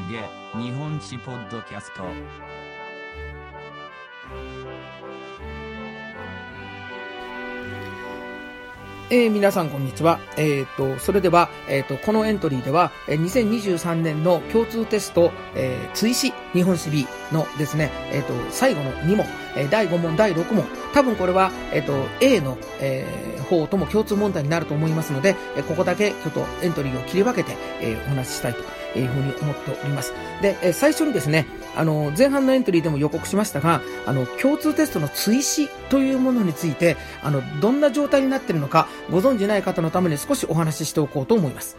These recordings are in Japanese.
げ日本史ポッドキャストえー、皆さんこんにちは。えっ、と、それでは、えっ、と、このエントリーでは、えー2023年の共通テスト、えー追試日本史 B のですね、えっ、と、最後の2問、えー第5問、第6問、多分これは、えっ、と、A の、えー方とも共通問題になると思いますので、えーここだけちょっとエントリーを切り分けて、えーお話ししたいと思いますいうふうに思っております。で、えー最初にですね、あの、前半のエントリーでも予告しましたが、あの、共通テストの追試というものについて、あの、どんな状態になっているのか、ご存じない方のために少しお話ししておこうと思います。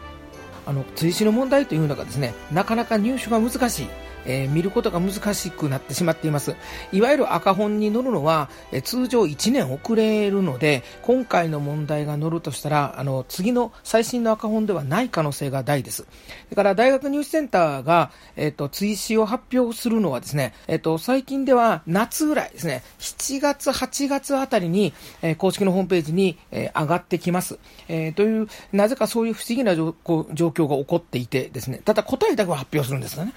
あの、追試の問題というのがですね、なかなか入手が難しい。えー見ることが難しくなってしまっています。いわゆる赤本に載るのは、えー通常1年遅れるので、今回の問題が載るとしたら、あの、次の最新の赤本ではない可能性が大です。だから大学入試センターが、えっ、と、追試を発表するのはですね、えっ、と、最近では夏ぐらいですね、7月、8月あたりに、え公式のホームページに、え上がってきます。えという、なぜかそういう不思議な状況が起こっていてですね、ただ答えだけは発表するんですよね。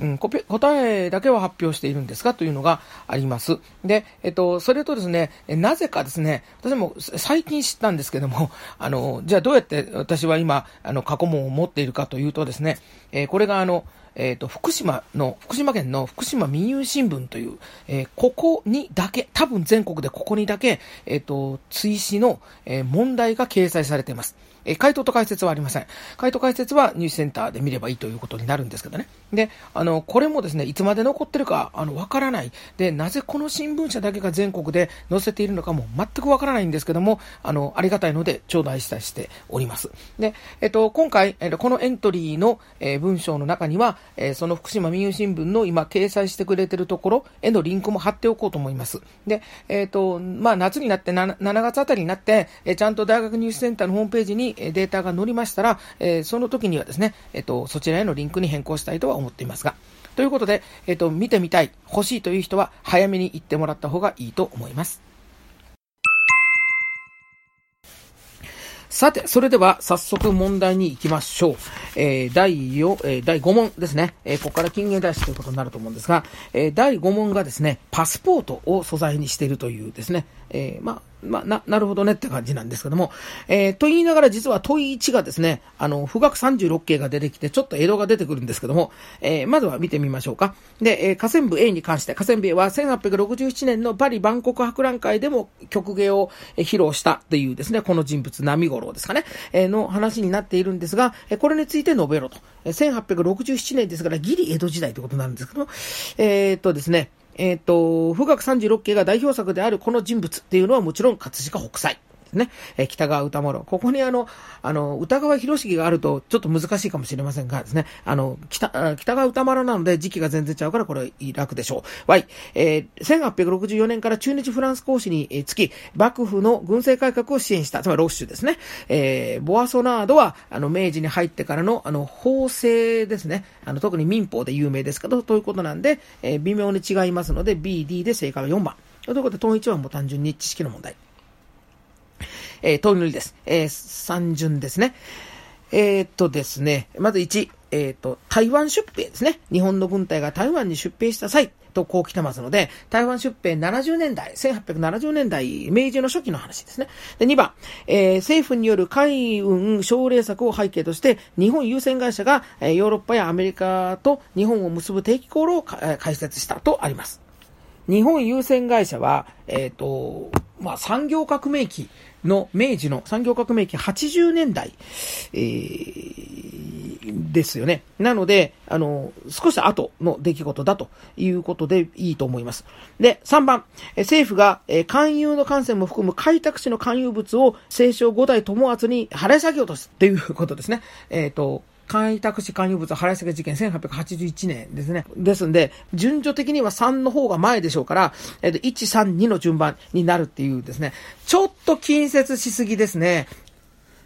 うん、答えだけは発表しているんですかというのがあります。で、えっと、それとですね、なぜかですね、私も最近知ったんですけども、あの、じゃあどうやって私は今、あの、過去問を持っているかというとですね、えーこれがあの、えっ、と、福島の、福島県の福島民友新聞という、えーここにだけ、多分全国でここにだけ、えっ、と、追試の、え問題が掲載されています。えー回答と解説はありません。回答解説はニュースセンターで見ればいいということになるんですけどね。で、あの、これもですね、いつまで残ってるか、あの、わからない。で、なぜこの新聞社だけが全国で載せているのかも全くわからないんですけども、あの、ありがたいので、頂戴したりしております。で、えっと、今回、えっとこのエントリーの、え文章の中には、えその福島民友新聞の今掲載してくれてるところへのリンクも貼っておこうと思います。で、えっ、と、まあ、夏になって7、7月あたりになって、えちゃんと大学ニュースセンターのホームページにえデータが載りましたら、えその時にはですね、えっ、と、そちらへのリンクに変更したいとは思っていますが、ということで、えっ、と、見てみたい、欲しいという人は早めに行ってもらった方がいいと思います。さて、それでは早速問題に行きましょう。えー第4、えー第5問ですね。えーここから金言大使ということになると思うんですが、えー第5問がですね、パスポートを素材にしているというですね、えーまあ、まあ、な、なるほどねって感じなんですけども、えーと言いながら実は問い1がですね、あの、富岳36系が出てきて、ちょっと江戸が出てくるんですけども、えーまずは見てみましょうか。で、えー河川部 A に関して、河川部 A は1867年のパリ万国博覧会でも曲芸を披露したというですね、この人物、波五郎ですかね、えーの話になっているんですが、えこれについて述べろと。え1867年ですから、ギリ江戸時代ということなんですけども、えーっとですね、えっ、と、富岳36景が代表作であるこの人物っていうのはもちろん葛飾北斎。ですね。えー北川歌丸。ここにあの、あの、歌川広重があるとちょっと難しいかもしれませんがですね、あの、北、北川歌丸なので時期が全然違うからこれ楽でしょう。Y、えー1864年から中日フランス公使につき、幕府の軍政改革を支援した、つまりロッシュですね。えーボアソナードは、あの、明治に入ってからの、あの、法制ですね。あの、特に民法で有名ですけど、ということなんで、えー微妙に違いますので、B、D で正解は4番。ということで、問1はもう単純に知識の問題。えー、問い塗りです。えー、三順ですね。えー、っとですね、まず1、えー、っと、台湾出兵ですね。日本の軍隊が台湾に出兵した際、とこう来てますので、台湾出兵70年代、1870年代、明治の初期の話ですね。で、2番、えー政府による海運奨励策を背景として、日本優先会社が、えーヨーロッパやアメリカと日本を結ぶ定期航路をえ開設したとあります。日本優先会社は、えっ、と、まあ、産業革命期の明治の産業革命期80年代、えーですよね。なので、あの、少し後の出来事だということでいいと思います。で、3番、政府が、えー勧誘の感染も含む開拓地の勧誘物を清少五代友厚に払い下げようとすっていうことですね。えっ、と、開拓地勧誘物払い下げ事件1881年ですね。ですんで、順序的には3の方が前でしょうから、えっ、と、1、3、2の順番になるっていうですね、ちょっと近接しすぎですね。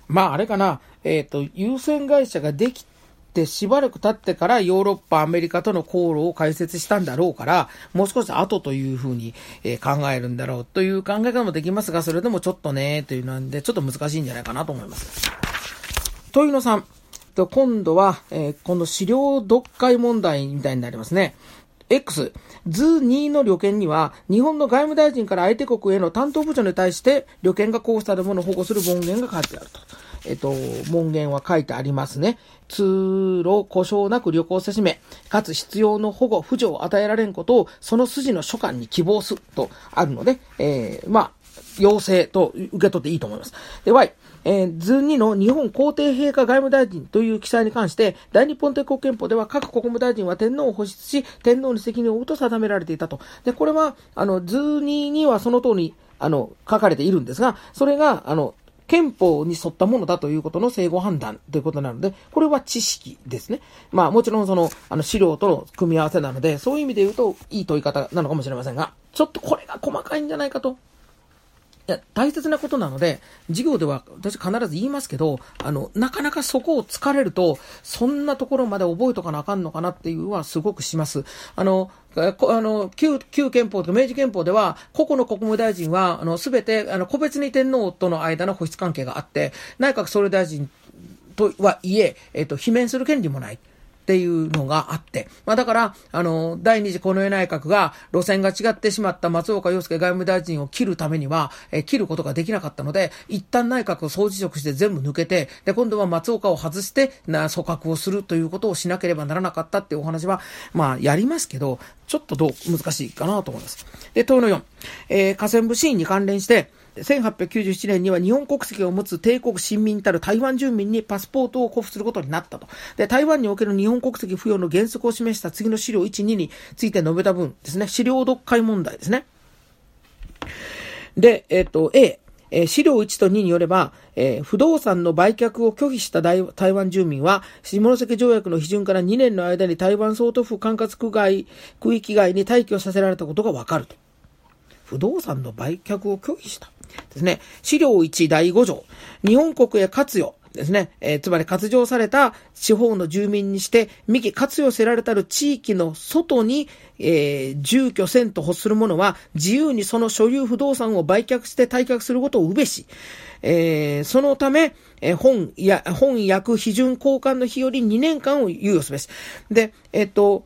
まあ、あれかな、えっ、と、優先会社ができてしばらく経ってからヨーロッパ、アメリカとの航路を開設したんだろうから、もう少し後というふうに、えー考えるんだろうという考え方もできますが、それでもちょっとね、というなんで、ちょっと難しいんじゃないかなと思います。問いの3。と、今度は、えー、この資料読解問題みたいになりますね。X、図2の旅券には、日本の外務大臣から相手国への担当部長に対して、旅券が交付されるものを保護する文言が書いてあると。えっと、文言は書いてありますね。通路故障なく旅行せしめ、かつ必要の保護、扶助を与えられんことを、その筋の所管に希望すとあるので、えー、まあ、要請と受け取っていいと思います。で、Y、えー、図2の日本皇帝陛下外務大臣という記載に関して、大日本帝国憲法では各国務大臣は天皇を保出し、天皇に責任を負うと定められていたと。で、これは、あの、図2にはその通り、あの、書かれているんですが、それが、あの、憲法に沿ったものだということの整合判断ということなので、これは知識ですね。まあもちろんその、あの資料との組み合わせなので、そういう意味で言うといい問い方なのかもしれませんが、ちょっとこれが細かいんじゃないかといや、大切なことなので、授業では私必ず言いますけど、あの、なかなかそこを疲れると、そんなところまで覚えとかなあかんのかなっていうのはすごくします。あの、あの、旧、旧憲法と明治憲法では、個々の国務大臣は、あの、すべて、あの、個別に天皇との間の保湿関係があって、内閣総理大臣とはいえ、えっと、罷免する権利もない。っていうのがあって、まあだから、あの、第二次近衛内閣が路線が違ってしまった松岡洋介外務大臣を切るためには、え切ることができなかったので、一旦内閣を総辞職して全部抜けて、で、今度は松岡を外して、な、組閣をするということをしなければならなかったっていうお話は、まあ、やりますけど、ちょっとどう、難しいかなと思います。で、問いの4、えー、河川部シーンに関連して、1897年には日本国籍を持つ帝国新民たる台湾住民にパスポートを交付することになったと。で、台湾における日本国籍付与の原則を示した次の資料1、2について述べた分ですね。資料読解問題ですね。で、えっ、と、A、え資料1と2によれば、えー、不動産の売却を拒否した台湾住民は、下関条約の批准から2年の間に台湾総督府管轄区外、区域外に退去させられたことがわかると。不動産の売却を拒否した。ですね。資料1第5条。日本国へ活用。ですね。えー、つまり活用された地方の住民にして、幹活用せられたる地域の外に、えー、住居せんと欲する者は、自由にその所有不動産を売却して退却することをうべし、えー、そのため、え、本や、本役批准交換の日より2年間を猶予すべし。で、えっ、と、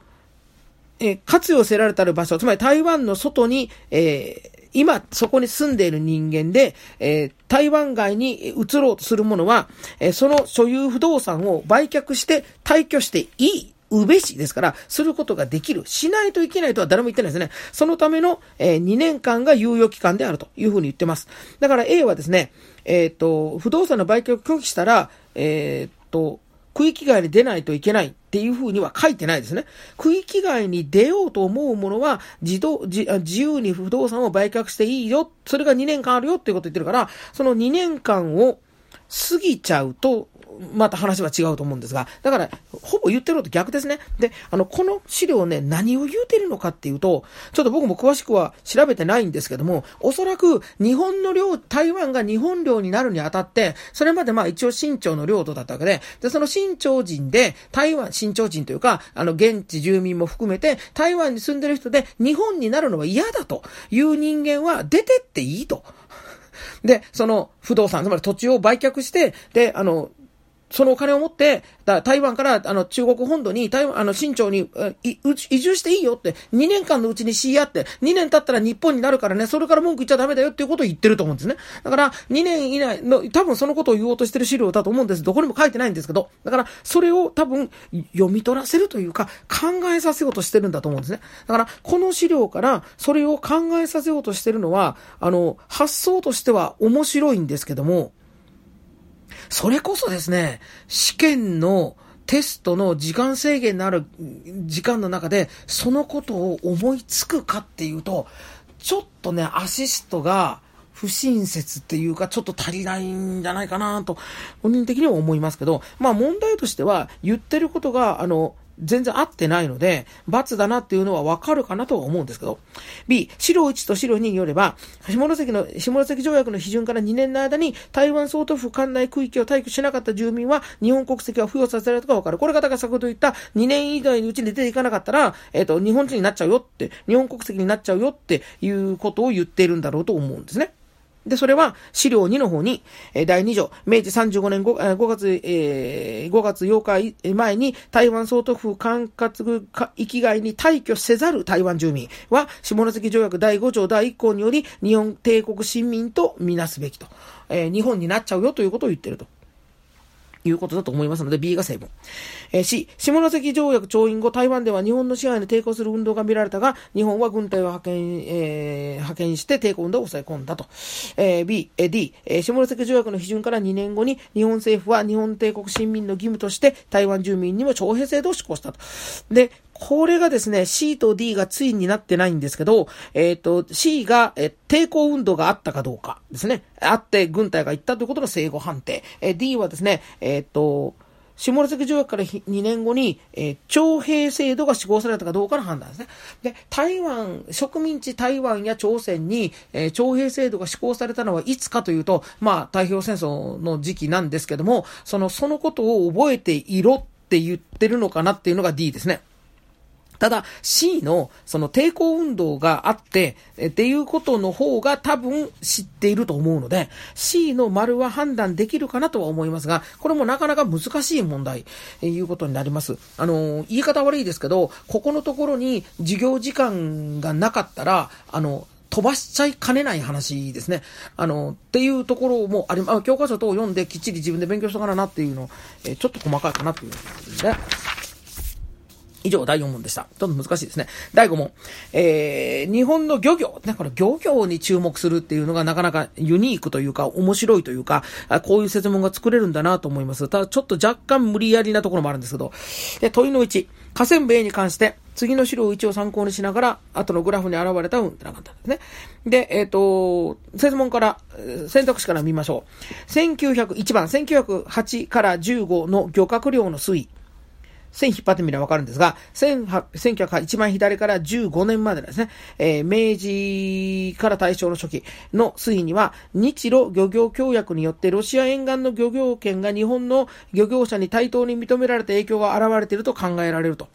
えー、活用せられたる場所、つまり台湾の外に、えー、今、そこに住んでいる人間で、えー、台湾外に移ろうとする者は、え、その所有不動産を売却して退去していい。うべしですから、することができる。しないといけないとは誰も言ってないですね。そのための、えー、2年間が猶予期間であるというふうに言ってます。だから A はですね、えっ、と、不動産の売却を拒否したら、えっ、と、区域外に出ないといけないっていうふうには書いてないですね。区域外に出ようと思うものは自動、自由に不動産を売却していいよ。それが2年間あるよっていうこと言ってるから、その2年間を過ぎちゃうと、また話は違うと思うんですが、だから、ほぼ言ってるのと逆ですね。で、あの、この資料ね、何を言うてるのかっていうと、ちょっと僕も詳しくは調べてないんですけども、おそらく日本の領、台湾が日本領になるにあたって、それまでまあ一応新朝の領土だったわけで、で、その新朝人で、台湾、新朝人というか、あの、現地住民も含めて、台湾に住んでる人で、日本になるのは嫌だという人間は出てっていいと。で、その不動産、つまり土地を売却して、で、あの、そのお金を持って、台湾からあの中国本土に台湾、あの新疆に移住していいよって、2年間のうちに知り合って、2年経ったら日本になるからね、それから文句言っちゃダメだよっていうことを言ってると思うんですね。だから、2年以内の、多分そのことを言おうとしてる資料だと思うんです。どこにも書いてないんですけど、だから、それを多分読み取らせるというか、考えさせようとしてるんだと思うんですね。だから、この資料からそれを考えさせようとしてるのは、あの、発想としては面白いんですけども、それこそですね、試験のテストの時間制限のある時間の中で、そのことを思いつくかっていうと、ちょっとね、アシストが不親切っていうか、ちょっと足りないんじゃないかなと、本人的には思いますけど、まあ問題としては、言ってることが、あの、全然合ってないので、罰だなっていうのはわかるかなとは思うんですけど。B、白1と白2によれば、下関の、下関条約の批准から2年の間に台湾総督府管内区域を退去しなかった住民は日本国籍は付与させられたかわかる。これがだから先ほど言った2年以内のうちに出ていかなかったら、えっ、ー、と、日本人になっちゃうよって、日本国籍になっちゃうよっていうことを言っているんだろうと思うんですね。で、それは資料2の方に、え、第2条、明治35年 5, 5月、えー、5月8日前に台湾総督府管轄区域外に退去せざる台湾住民は、下関条約第5条第1項により日本帝国市民とみなすべきと、えー、日本になっちゃうよということを言ってると。いうことだと思いますので、B が成分。えー、C、下関条約調印後、台湾では日本の支配に抵抗する運動が見られたが、日本は軍隊を派遣、えー、派遣して抵抗運動を抑え込んだと。えー、B、えー、D、えー、下関条約の批准から2年後に、日本政府は日本帝国新民の義務として、台湾住民にも徴兵制度を施行したと。で、これがですね、C と D がついになってないんですけど、えっ、と、C が、え抵抗運動があったかどうかですね。あって軍隊が行ったということの正誤判定。え、D はですね、えっ、と、下関条約から2年後に、えー、徴兵制度が施行されたかどうかの判断ですね。で、台湾、植民地台湾や朝鮮に、えー、徴兵制度が施行されたのはいつかというと、まあ、太平洋戦争の時期なんですけども、その、そのことを覚えていろって言ってるのかなっていうのが D ですね。ただ C のその抵抗運動があって、えっていうことの方が多分知っていると思うので、C の丸は判断できるかなとは思いますが、これもなかなか難しい問題、えいうことになります。あの、言い方悪いですけど、ここのところに授業時間がなかったら、あの、飛ばしちゃいかねない話ですね。あの、っていうところもあり、あ教科書等を読んできっちり自分で勉強しとかななっていうの、えちょっと細かいかなっていうでね。以上、第4問でした。ちょっと難しいですね。第5問。えー、日本の漁業。ね、これ漁業に注目するっていうのがなかなかユニークというか、面白いというか、こういう説問が作れるんだなと思います。ただ、ちょっと若干無理やりなところもあるんですけど。で、問いの1。河川部 A に関して、次の資料1を参考にしながら、後のグラフに現れた運ってなかったんですね。で、えっ、ー、と、説問から、選択肢から見ましょう。1901番、1908から15の漁獲量の推移。線引っ張ってみればわかるんですが、1908、一番左から15年までですね、えー、明治から大正の初期の推移には、日露漁業協約によってロシア沿岸の漁業権が日本の漁業者に対等に認められた影響が現れていると考えられると。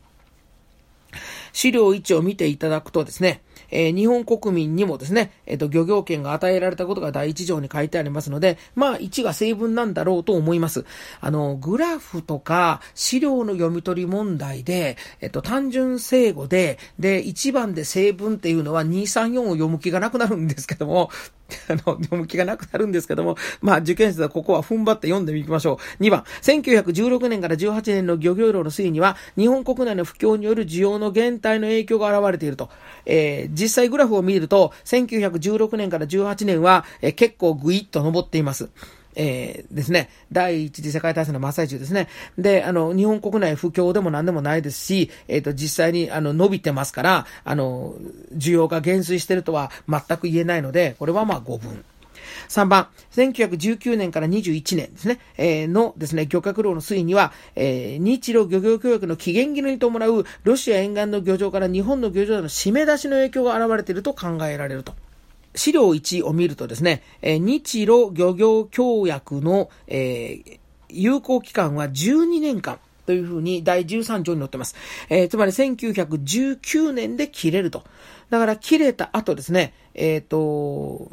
資料1を見ていただくとですね、えー、日本国民にもですね、えっ、ー、と、漁業権が与えられたことが第一条に書いてありますので、まあ、1が成分なんだろうと思います。あの、グラフとか資料の読み取り問題で、えっ、と、単純正語で、で、1番で成分っていうのは2、3、4を読む気がなくなるんですけども、あの、読む気がなくなるんですけども、まあ、受験生はここは踏ん張って読んでみましょう。2番、1916年から18年の漁業量の推移には、日本国内の不況による需要の減退の影響が現れていると。えー、実際グラフを見ると、1916年から18年は、えー、結構ぐいっと上っています。えー、ですね、第一次世界大戦の真っ最中ですね。で、あの、日本国内不況でも何でもないですし、えっ、ー、と、実際に、あの、伸びてますから、あの、需要が減衰してるとは全く言えないので、これはまあ5分。3番、1919年から21年ですね、えー、のですね、漁獲量の推移には、えー、日露漁業協約の期限切れに伴うロシア沿岸の漁場から日本の漁場への締め出しの影響が現れていると考えられると。資料1を見るとですね、えー、日露漁業協約の、えー、有効期間は12年間。というふうに第13条に載ってます。えー、つまり1919年で切れると。だから切れた後ですね、えっ、ー、と、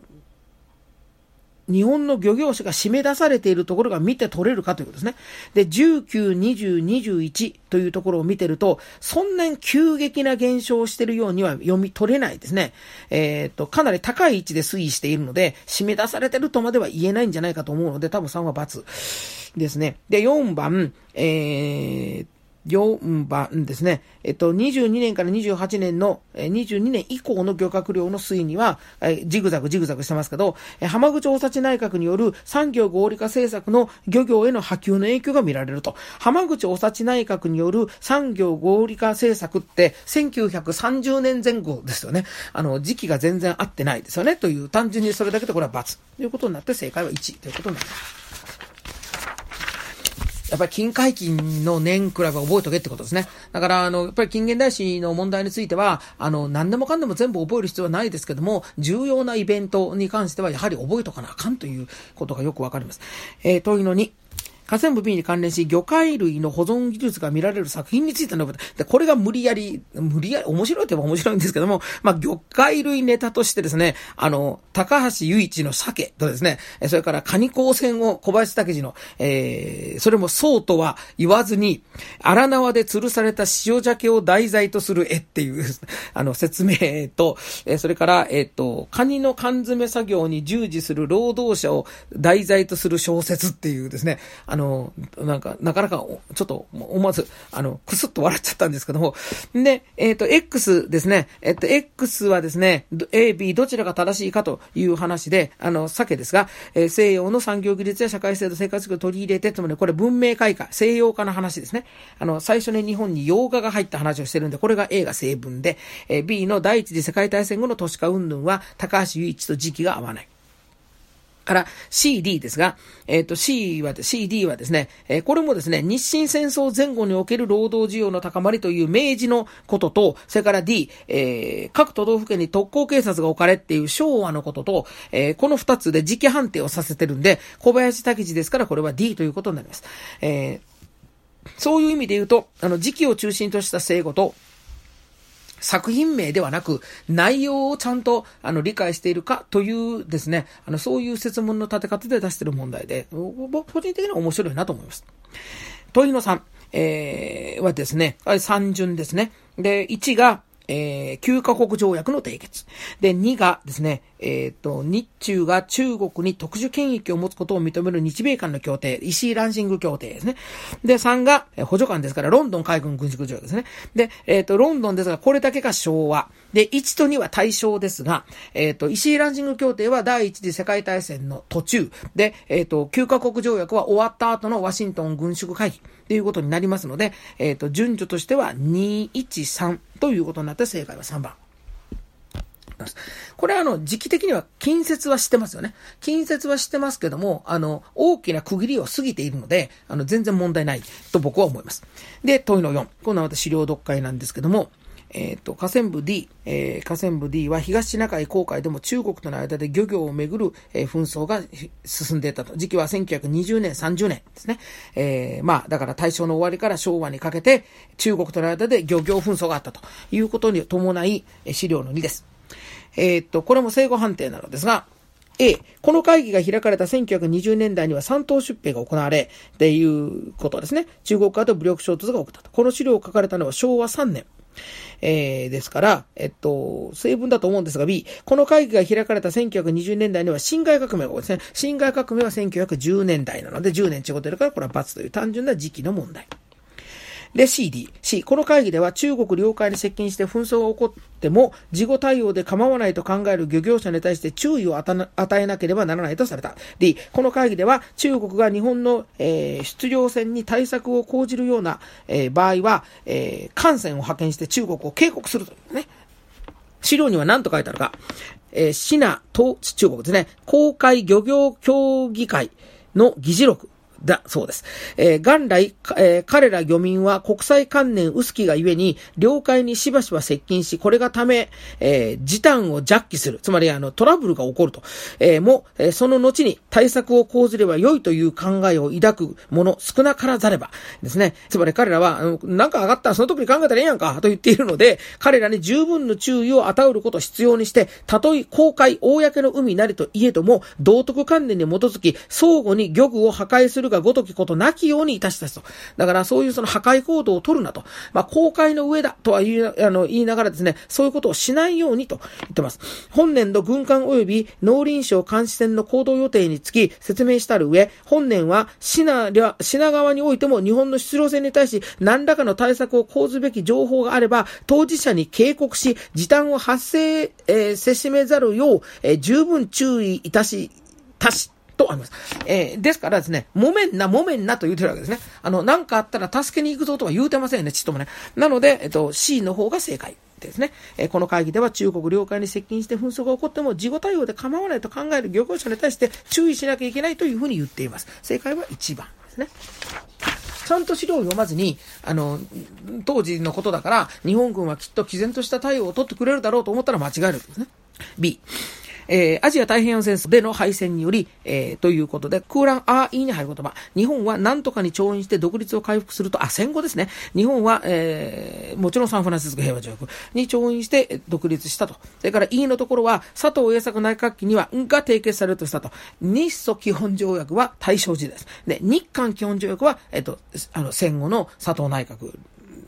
日本の漁業者が締め出されているところが見て取れるかということですね。で、19、20、21というところを見てると、そんなに急激な減少しているようには読み取れないですね。えっ、と、かなり高い位置で推移しているので、締め出されてるとまでは言えないんじゃないかと思うので、多分3は×ですね。で、4番、えー、4番ですね。えっと、22年から28年の、22年以降の漁獲量の推移には、ジグザグジグザグしてますけど、浜口大崎内閣による産業合理化政策の漁業への波及の影響が見られると。浜口大崎内閣による産業合理化政策って1930年前後ですよね。あの、時期が全然合ってないですよね。という、単純にそれだけでこれは×ということになって正解は1ということになります。やっぱり金解禁の年くらいは覚えとけってことですね。だから、あの、やっぱり近現代史の問題については、あの、何でもかんでも全部覚える必要はないですけども、重要なイベントに関してはやはり覚えとかなあかんということがよくわかります。えー、問いのに。河川部 B に関連し、魚介類の保存技術が見られる作品について述べた。で、これが無理やり、無理やり、面白いといえば面白いんですけども、まあ、魚介類ネタとしてですね、あの、高橋雄一の鮭とですね、それからカニ光線を小林武史の、えー、それもそうとは言わずに、荒縄で吊るされた塩鮭を題材とする絵っていう、あの、説明と、えー、それから、えっ、ー、と、カニの缶詰作業に従事する労働者を題材とする小説っていうですね、あの、のなんか、なかなか、ちょっと、思わず、あの、くすっと笑っちゃったんですけども、で、えっ、ー、と、X ですね、えっ、と、X はですね、A、B、どちらが正しいかという話で、あの、鮭ですが、えー、西洋の産業技術や社会制度、生活力を取り入れて、つまりこれ文明開化、西洋化の話ですね。あの、最初に日本に洋画が入った話をしてるんで、これが A が成文で、えー、B の第一次世界大戦後の都市化云々は、高橋雄一と時期が合わない。から CD ですが、えっ、ー、と C は、CD はですね、えー、これもですね、日清戦争前後における労働需要の高まりという明示のことと、それから D、えー、各都道府県に特攻警察が置かれっていう昭和のことと、え、この二つで時期判定をさせてるんで、小林武史ですからこれは D ということになります。え、そういう意味で言うと、あの、時期を中心とした正語と、作品名ではなく、内容をちゃんと、あの、理解しているかというですね、あの、そういう説問の立て方で出してる問題で、僕、個人的には面白いなと思います。問いの3、えー、はですね、あれ3順ですね。で、1が、えー、9カ国条約の締結。で、2がですね、えっ、ー、と、日中が中国に特殊権益を持つことを認める日米間の協定、石井ランシング協定ですね。で、3が、え、補助官ですから、ロンドン海軍軍縮条約ですね。で、えっ、ー、と、ロンドンですが、これだけが昭和。で、1と2は対象ですが、えっ、と、石井ランシング協定は第一次世界大戦の途中。で、えっ、と、9カ国条約は終わった後のワシントン軍縮会議。っていうことになりますので、えっ、と、順序としては213。ということになって正解は3番。これはあの、時期的には近接はしてますよね。近接はしてますけども、あの、大きな区切りを過ぎているので、あの、全然問題ないと僕は思います。で、問いの4。このまた資料読解なんですけども、えっ、ー、と、河川部 D、えー、河川部 D は東シナ海航海でも中国との間で漁業をめぐる、えー、紛争が進んでいたと。時期は1920年、30年ですね。えー、まあ、だから大正の終わりから昭和にかけて中国との間で漁業紛争があったということに伴い、資料の2です。えっ、と、これも正誤判定なのですが、A、この会議が開かれた1920年代には三等出兵が行われ、っていうことですね。中国側と武力衝突が起きたと。この資料を書かれたのは昭和3年。えー、ですから、えっと、成分だと思うんですが B、この会議が開かれた1920年代には辛亥革命が起こですね。辛亥革命は1910年代なので10年違ってるからこれは×という単純な時期の問題。で、CD。C。この会議では中国領海に接近して紛争が起こっても、事後対応で構わないと考える漁業者に対して注意を与えなければならないとされた。D。この会議では中国が日本の、えー、出漁船に対策を講じるような、えー、場合は、えー、艦船を派遣して中国を警告するというね。資料には何と書いてあるか。えー、シナと中国ですね。公海漁業協議会の議事録。だそうです。えー、元来、えー、彼ら漁民は国際観念薄きがゆえに、領海にしばしば接近し、これがため、えー、時短を弱気する。つまり、あの、トラブルが起こると。えー、も、え、その後に対策を講ずれば良いという考えを抱く者少なからざれば。ですね。つまり彼らは、なんか上がったらその時に考えたらええやんか、と言っているので、彼らに十分の注意を与えることを必要にして、たとえ公海、公の海なりといえども、道徳観念に基づき、相互に漁具を破壊するがごときことなきようにいたしたと。だからそういうその破壊行動を取るなと。まあ、公開の上だとは言いあの言いながらですね、そういうことをしないようにと言ってます。本年度軍艦及び農林省監視船の行動予定につき説明したる上、本年は品品川においても日本の出場船に対し何らかの対策を講ずべき情報があれば、当事者に警告し、時短を発生、えー、せしめざるよう、えー、十分注意いたし、たし、とあります。えー、ですからですね、もめんな、もめんなと言うてるわけですね。あの、なんかあったら助けに行くぞとは言うてませんね、ちっともね。なので、えっと、C の方が正解。ですね、えー、この会議では中国領海に接近して紛争が起こっても事後対応で構わないと考える漁業者に対して注意しなきゃいけないというふうに言っています。正解は1番ですね。ちゃんと資料を読まずに、あの、当時のことだから、日本軍はきっと毅然とした対応を取ってくれるだろうと思ったら間違えるんですね。B。えー、アジア太平洋戦争での敗戦により、えー、ということで、空欄あーいに入る言葉。日本は何とかに調印して独立を回復すると、あ、戦後ですね。日本は、えー、もちろんサンフランシスコ平和条約に調印して独立したと。それから E のところは、佐藤栄作内閣期には、んが締結されるとしたと。日ソ基本条約は大正時代です。で、日韓基本条約は、えっと、あの、戦後の佐藤内閣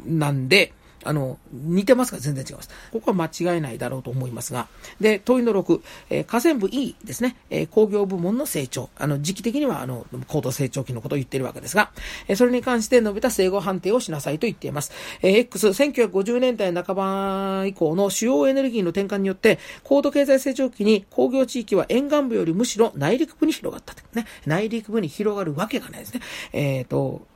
なんで、あの、似てますか？全然違います。ここは間違いないだろうと思いますが。で、問いの6、えー、河川部 E ですね、えー、工業部門の成長。あの、時期的には、あの、高度成長期のことを言ってるわけですが、えー、それに関して述べた整合判定をしなさいと言っています。えー、X、1950年代半ば以降の主要エネルギーの転換によって、高度経済成長期に工業地域は沿岸部よりむしろ内陸部に広がったね。内陸部に広がるわけがないですね。えっ、ー、と、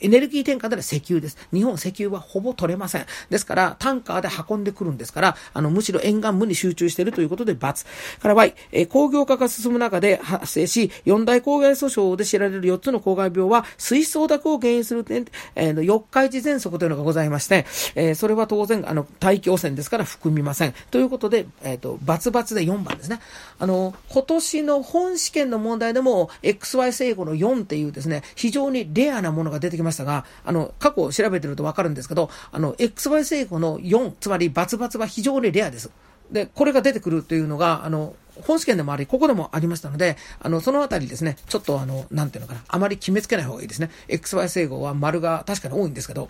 エネルギー転換では石油です。日本石油はほぼ取れません。ですから、タンカーで運んでくるんですから、あの、むしろ沿岸部に集中しているということで、×。から Y、えー、工業化が進む中で発生し、四大公害訴訟で知られる4つの公害病は、水槽濁を原因する点、えー、四日市喘息というのがございまして、えー、それは当然、あの、大気汚染ですから含みません。ということで、えっ、ー、と、××で4番ですね。あの、今年の本試験の問題でも、XY 正誤の4っていうですね、非常にレアなものが出てきましたが、あの、過去を調べてるとわかるんですけど、あの、XY 成功の4、つまりバツバツは非常にレアです。で、これが出てくるというのが、あの、本試験でもあり、ここでもありましたので、あの、そのあたりですね、ちょっとあの、なんていうのかな、あまり決めつけない方がいいですね。XY 整合は丸が確かに多いんですけど、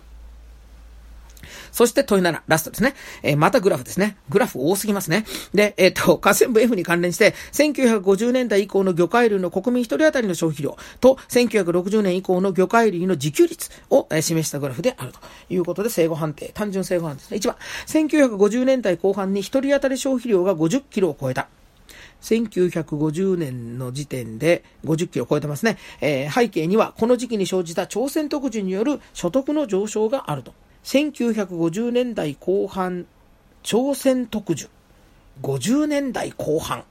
そして問い7、ラストですね。えー、またグラフですね。グラフ多すぎますね。で、えっ、と、河川部 F に関連して、1950年代以降の魚介類の国民一人当たりの消費量と、1960年以降の魚介類の自給率を、えー、示したグラフであるということで、正誤判定、単純正誤判定ですね。1番、1950年代後半に一人当たり消費量が50キロを超えた。1950年の時点で50キロ超えてますね。えー、背景にはこの時期に生じた朝鮮特需による所得の上昇があると。1950年代後半、朝鮮特需。50年代後半。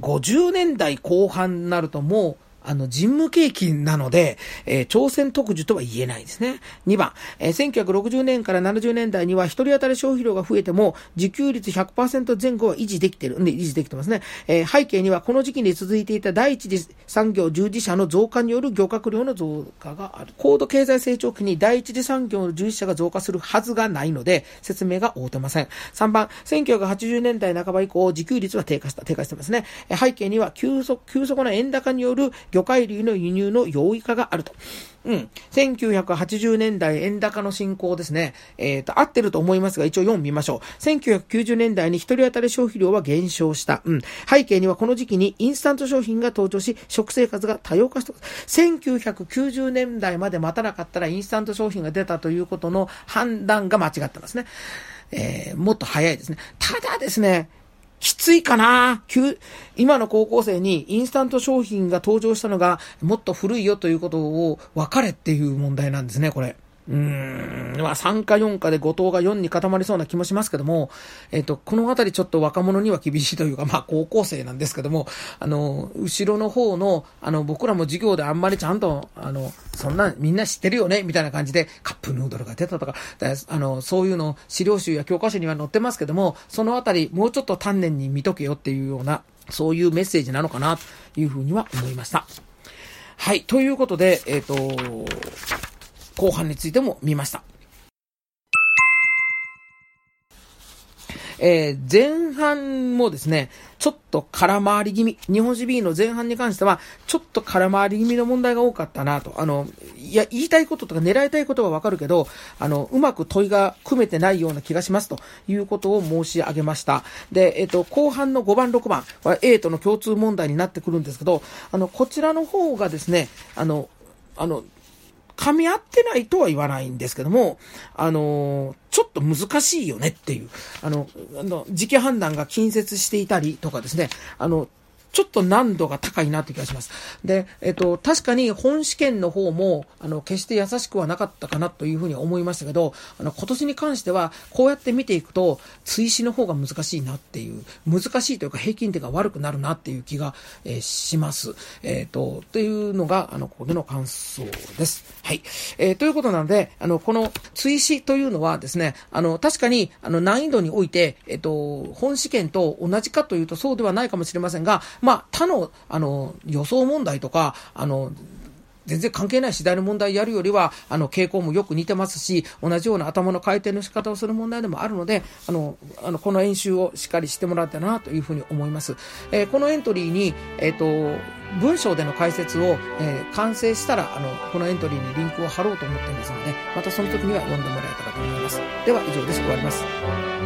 50年代後半になるともう、あの、人務景気なので、えー、朝鮮特需とは言えないですね。2番、えー、1960年から70年代には一人当たり消費量が増えても、自給率100%前後は維持できてる、ね、維持できてますね。えー、背景にはこの時期に続いていた第一次産業従事者の増加による漁獲量の増加がある。高度経済成長期に第一次産業の従事者が増加するはずがないので、説明が合うてません。3番、1980年代半ば以降、自給率は低下した、低下してますね。背景には急速、急速な円高による魚介類の輸入の容易化があると。うん。1980年代円高の進行ですね。えっ、ー、と、合ってると思いますが、一応4見ましょう。1990年代に1人当たり消費量は減少した。うん。背景にはこの時期にインスタント商品が登場し、食生活が多様化した。1990年代まで待たなかったらインスタント商品が出たということの判断が間違ってますね。えー、もっと早いですね。ただですね、きついかな今の高校生にインスタント商品が登場したのがもっと古いよということを分かれっていう問題なんですね、これ。うーん、まあ3か4かで後藤が4に固まりそうな気もしますけども、えっ、ー、と、このあたりちょっと若者には厳しいというか、まあ高校生なんですけども、あの、後ろの方の、あの、僕らも授業であんまりちゃんと、あの、そんなみんな知ってるよねみたいな感じで、カップヌードルが出たとか、あの、そういうの資料集や教科書には載ってますけども、そのあたりもうちょっと丹念に見とけよっていうような、そういうメッセージなのかなというふうには思いました。はい。ということで、えっ、ー、と、後半についても見ました。えー、前半もですね、ちょっと空回り気味、日本史 B の前半に関しては、ちょっと空回り気味の問題が多かったなと。あの、いや、言いたいこととか狙いたいことはわかるけど、あの、うまく問いが組めてないような気がしますということを申し上げました。で、えっ、ー、と、後半の5番、6番は A との共通問題になってくるんですけど、あの、こちらの方がですね、あの、あの、噛み合ってないとは言わないんですけども、あのちょっと難しいよねっていう、あの、あの時期判断が近接していたりとかですね、あの、ちょっと難度が高いなという気がします。で、えっと、確かに本試験の方も、あの、決して優しくはなかったかなというふうに思いましたけど、あの、今年に関しては、こうやって見ていくと、追試の方が難しいなっていう、難しいというか平均点が悪くなるなっていう気が、えー、します。えっ、と、というのが、あの、ここでの感想です。はい。えー、ということなので、あの、この追試というのはですね、あの、確かに、あの、難易度において、えっ、と、本試験と同じかというとそうではないかもしれませんが、まあ、他の、あの、予想問題とか、あの、全然関係ない次第の問題やるよりは、あの、傾向もよく似てますし、同じような頭の回転の仕方をする問題でもあるので、あの、あの、この演習をしっかりしてもらったなというふうに思います。えー、このエントリーに、えっ、ー、と、文章での解説を、えー、完成したら、あの、このエントリーにリンクを貼ろうと思っていますので、またその時には読んでもらえたらと思います。では、以上で。終わります。